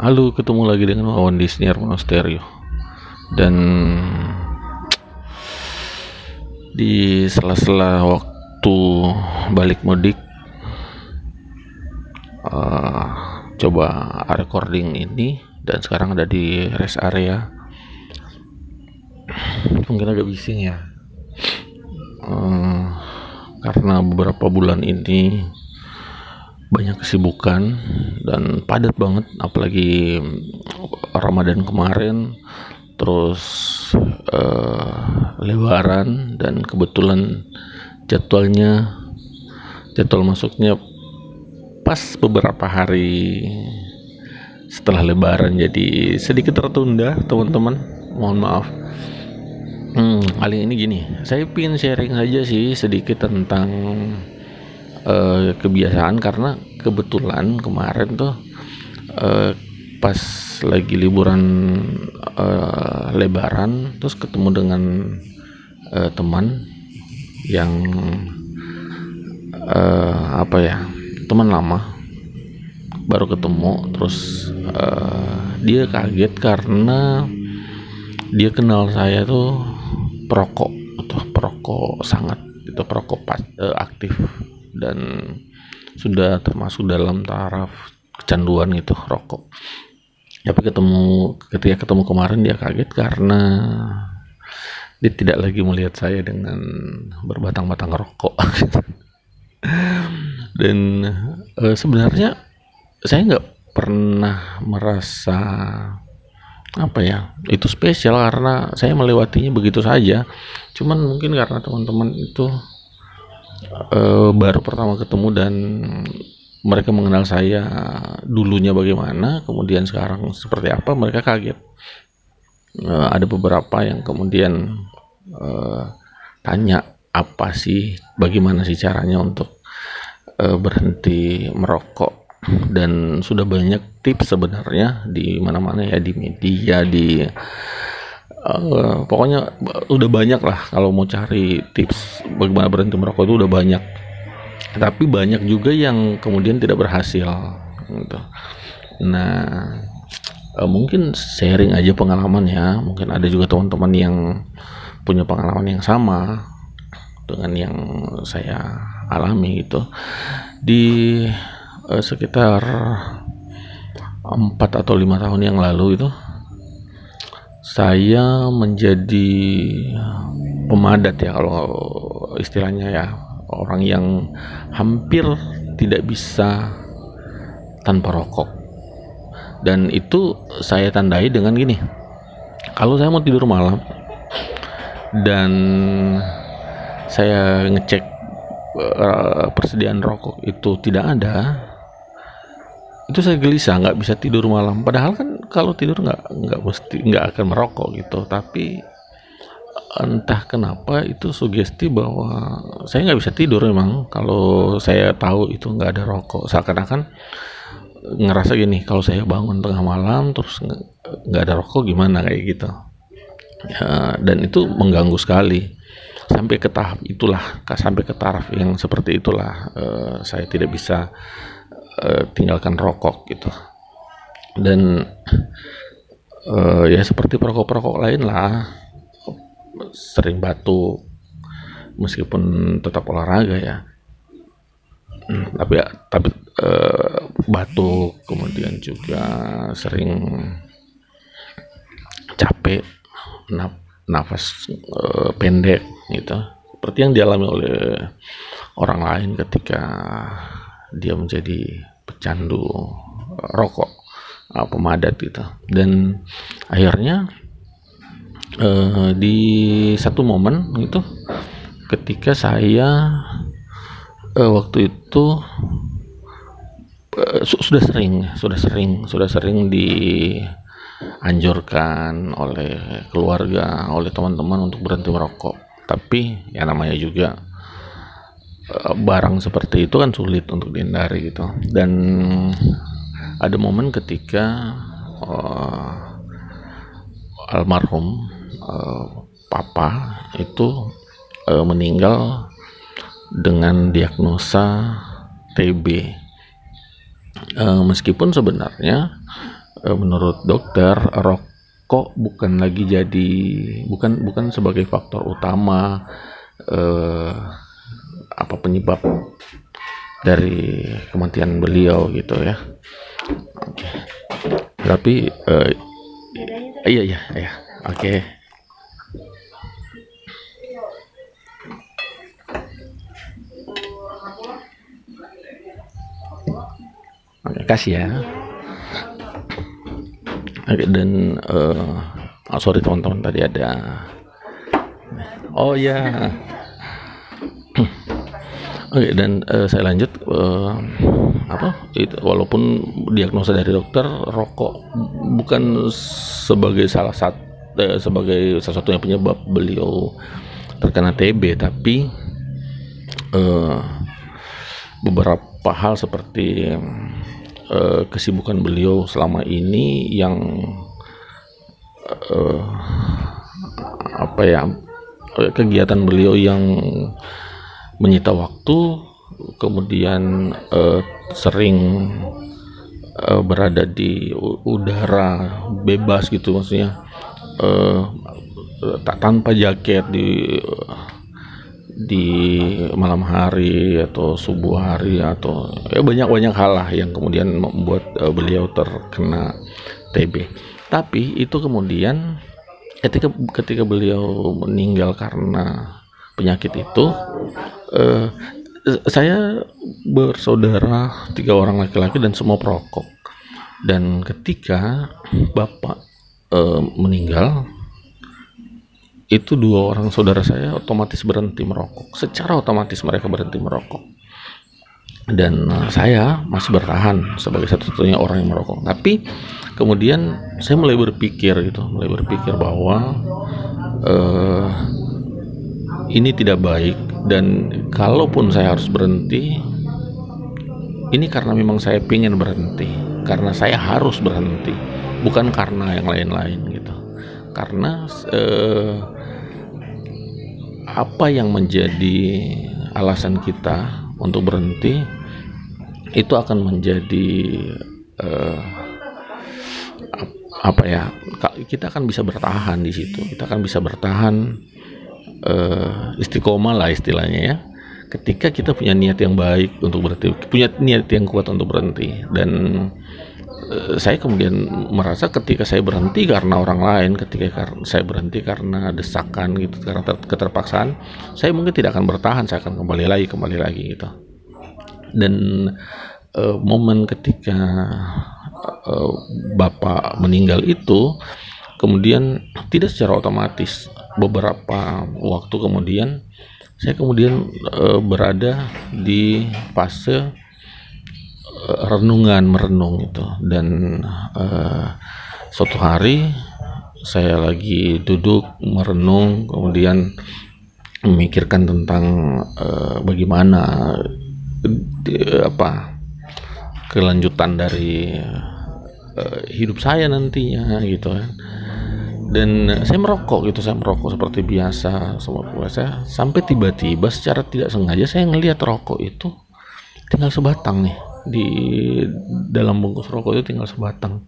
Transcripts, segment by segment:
Halo, ketemu lagi dengan Wawan di Senior Monasterio Dan di sela-sela waktu balik mudik uh, coba recording ini dan sekarang ada di rest area. Mungkin agak bising ya. Uh, karena beberapa bulan ini banyak kesibukan dan padat banget apalagi Ramadan kemarin terus uh, lebaran dan kebetulan jadwalnya jadwal masuknya pas beberapa hari setelah lebaran jadi sedikit tertunda teman-teman. Mohon maaf. Hmm, kali ini gini saya ingin sharing saja sih sedikit tentang uh, kebiasaan karena kebetulan kemarin tuh uh, pas lagi liburan uh, lebaran terus ketemu dengan uh, teman yang uh, apa ya teman lama baru ketemu terus uh, dia kaget karena dia kenal saya tuh perokok atau perokok sangat itu perokok uh, aktif dan sudah termasuk dalam taraf kecanduan gitu rokok. Tapi ketemu ketika ketemu kemarin dia kaget karena dia tidak lagi melihat saya dengan berbatang-batang rokok. Dan e, sebenarnya saya nggak pernah merasa apa ya itu spesial karena saya melewatinya begitu saja. Cuman mungkin karena teman-teman itu uh, baru pertama ketemu dan mereka mengenal saya dulunya bagaimana, kemudian sekarang seperti apa, mereka kaget. Uh, ada beberapa yang kemudian uh, tanya apa sih, bagaimana sih caranya untuk uh, berhenti merokok dan sudah banyak tips sebenarnya di mana-mana ya di media di uh, pokoknya udah banyak lah kalau mau cari tips bagaimana berhenti merokok itu udah banyak. Tapi banyak juga yang kemudian tidak berhasil gitu. nah uh, mungkin sharing aja pengalaman ya. Mungkin ada juga teman-teman yang punya pengalaman yang sama dengan yang saya alami gitu. Di uh, sekitar empat atau lima tahun yang lalu itu saya menjadi pemadat ya kalau istilahnya ya. Orang yang hampir tidak bisa tanpa rokok. Dan itu saya tandai dengan gini. Kalau saya mau tidur malam dan saya ngecek uh, persediaan rokok itu tidak ada itu saya gelisah nggak bisa tidur malam. Padahal kan kalau tidur nggak nggak mesti nggak akan merokok gitu. Tapi entah kenapa itu sugesti bahwa saya nggak bisa tidur memang. Kalau saya tahu itu nggak ada rokok. Seakan-akan ngerasa gini kalau saya bangun tengah malam terus nggak ada rokok gimana kayak gitu. Ya, dan itu mengganggu sekali. Sampai ke tahap itulah sampai ke taraf yang seperti itulah uh, saya tidak bisa uh, tinggalkan rokok gitu. Dan uh, ya seperti perokok-perokok lain lah. Sering batuk meskipun tetap olahraga ya. Hmm, tapi ya tapi uh, batuk kemudian juga sering capek naf nafas uh, pendek gitu. Seperti yang dialami oleh orang lain ketika dia menjadi pecandu rokok uh, pemadat gitu. Dan akhirnya uh, di satu momen gitu ketika saya uh, waktu itu uh, su sudah sering sudah sering sudah sering dianjurkan oleh keluarga oleh teman-teman untuk berhenti merokok. Tapi ya namanya juga barang seperti itu kan sulit untuk dihindari gitu. Dan ada momen ketika uh, almarhum uh, papa itu uh, meninggal dengan diagnosa TB uh, meskipun sebenarnya uh, menurut dokter rokok bukan lagi jadi bukan bukan sebagai faktor utama uh, apa penyebab dari kematian beliau gitu ya. Oke. Tapi uh, iya iya iya. Oke. Okay. Oke, kasih ya. Oke, dan uh, oh, sorry teman-teman tadi ada. Oh ya. Oke, dan uh, saya lanjut uh, apa? Itu walaupun diagnosa dari dokter rokok bukan sebagai salah satu uh, sebagai salah satunya penyebab beliau terkena TB, tapi uh, beberapa hal seperti uh, kesibukan beliau selama ini yang uh, apa ya kegiatan beliau yang menyita waktu kemudian uh, sering uh, berada di udara bebas gitu maksudnya uh, tak tanpa jaket di di malam hari atau subuh hari atau ya banyak banyak hal lah yang kemudian membuat uh, beliau terkena TB. Tapi itu kemudian ketika ketika beliau meninggal karena penyakit itu, uh, saya bersaudara tiga orang laki-laki dan semua perokok. Dan ketika bapak uh, meninggal, itu dua orang saudara saya otomatis berhenti merokok. Secara otomatis mereka berhenti merokok. Dan uh, saya masih bertahan sebagai satu-satunya orang yang merokok. Tapi kemudian saya mulai berpikir gitu, mulai berpikir bahwa uh, ini tidak baik dan kalaupun saya harus berhenti, ini karena memang saya ingin berhenti, karena saya harus berhenti, bukan karena yang lain-lain gitu. Karena uh, apa yang menjadi alasan kita untuk berhenti itu akan menjadi uh, apa ya kita akan bisa bertahan di situ kita akan bisa bertahan uh, istiqomah lah istilahnya ya ketika kita punya niat yang baik untuk berhenti punya niat yang kuat untuk berhenti dan Eh, saya kemudian merasa ketika saya berhenti karena orang lain, ketika saya berhenti karena desakan gitu, karena keterpaksaan, saya mungkin tidak akan bertahan, saya akan kembali lagi, kembali lagi gitu. Dan uh, momen ketika uh, bapak meninggal itu, kemudian tidak secara otomatis beberapa waktu kemudian saya kemudian uh, berada di fase renungan merenung itu. Dan uh, suatu hari saya lagi duduk merenung kemudian memikirkan tentang uh, bagaimana uh, apa kelanjutan dari uh, hidup saya nantinya gitu kan dan saya merokok gitu saya merokok seperti biasa semua puasa sampai tiba-tiba secara tidak sengaja saya ngelihat rokok itu tinggal sebatang nih. Di dalam bungkus rokok itu tinggal sebatang.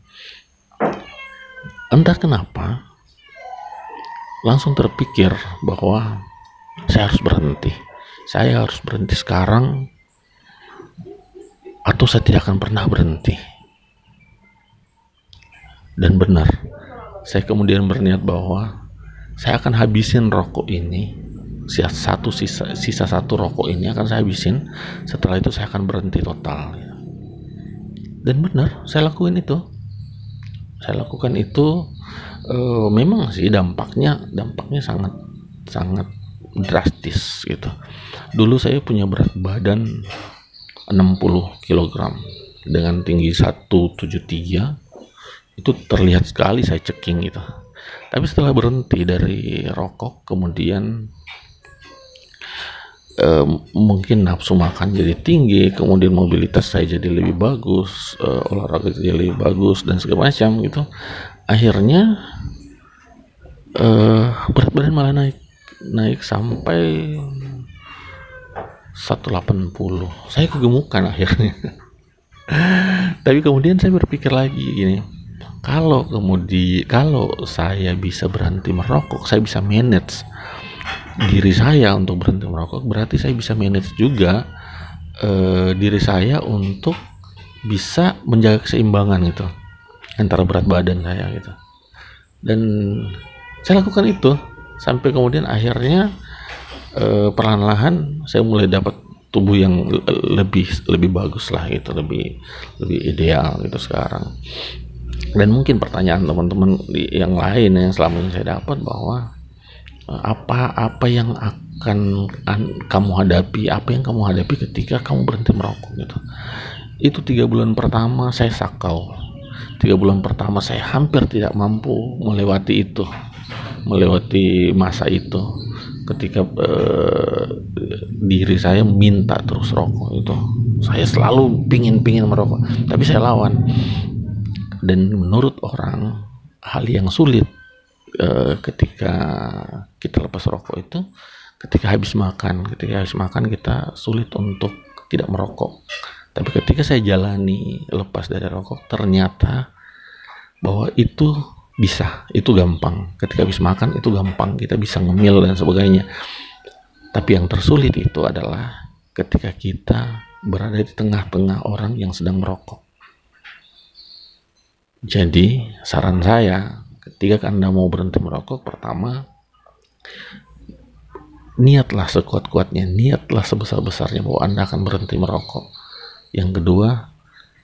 Entah kenapa langsung terpikir bahwa saya harus berhenti. Saya harus berhenti sekarang atau saya tidak akan pernah berhenti. Dan benar saya kemudian berniat bahwa saya akan habisin rokok ini. Satu sisa sisa satu rokok ini akan saya habisin. Setelah itu saya akan berhenti total. Dan benar saya lakuin itu. Saya lakukan itu e, memang sih dampaknya dampaknya sangat sangat drastis gitu. Dulu saya punya berat badan 60 kg dengan tinggi 173 itu terlihat sekali saya ceking gitu tapi setelah berhenti dari rokok kemudian uh, mungkin nafsu makan jadi tinggi, kemudian mobilitas saya jadi lebih bagus, uh, olahraga jadi lebih bagus dan segala macam gitu. Akhirnya uh, berat badan malah naik naik sampai 180. Saya kegemukan akhirnya. Tapi kemudian saya berpikir lagi gini, kalau kemudian kalau saya bisa berhenti merokok saya bisa manage diri saya untuk berhenti merokok berarti saya bisa manage juga uh, diri saya untuk bisa menjaga keseimbangan gitu antara berat badan saya gitu. Dan saya lakukan itu sampai kemudian akhirnya uh, perlahan-lahan saya mulai dapat tubuh yang lebih lebih bagus lah gitu lebih lebih ideal gitu sekarang dan mungkin pertanyaan teman-teman yang lain yang selama ini saya dapat bahwa eh, apa apa yang akan kamu hadapi apa yang kamu hadapi ketika kamu berhenti merokok gitu. Itu tiga bulan pertama saya sakau. Tiga bulan pertama saya hampir tidak mampu melewati itu melewati masa itu. Ketika uh, diri saya minta terus rokok itu saya selalu pingin pingin merokok tapi saya lawan dan menurut orang hal yang sulit uh, ketika kita lepas rokok itu ketika habis makan ketika habis makan kita sulit untuk tidak merokok. Tapi ketika saya jalani lepas dari rokok ternyata bahwa itu bisa itu gampang. Ketika habis makan itu gampang. Kita bisa ngemil dan sebagainya. Tapi yang tersulit itu adalah ketika kita berada di tengah-tengah orang yang sedang merokok jadi saran saya ketika Anda mau berhenti merokok pertama niatlah sekuat-kuatnya, niatlah sebesar-besarnya bahwa Anda akan berhenti merokok. Yang kedua,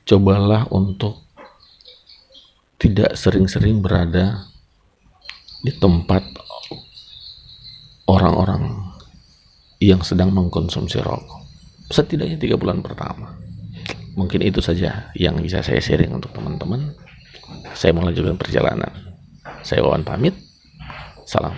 cobalah untuk tidak sering-sering berada di tempat orang-orang yang sedang mengkonsumsi rokok. Setidaknya tiga bulan pertama. Mungkin itu saja yang bisa saya sharing untuk teman-teman saya mau lanjutkan perjalanan. Saya Wawan pamit. Salam.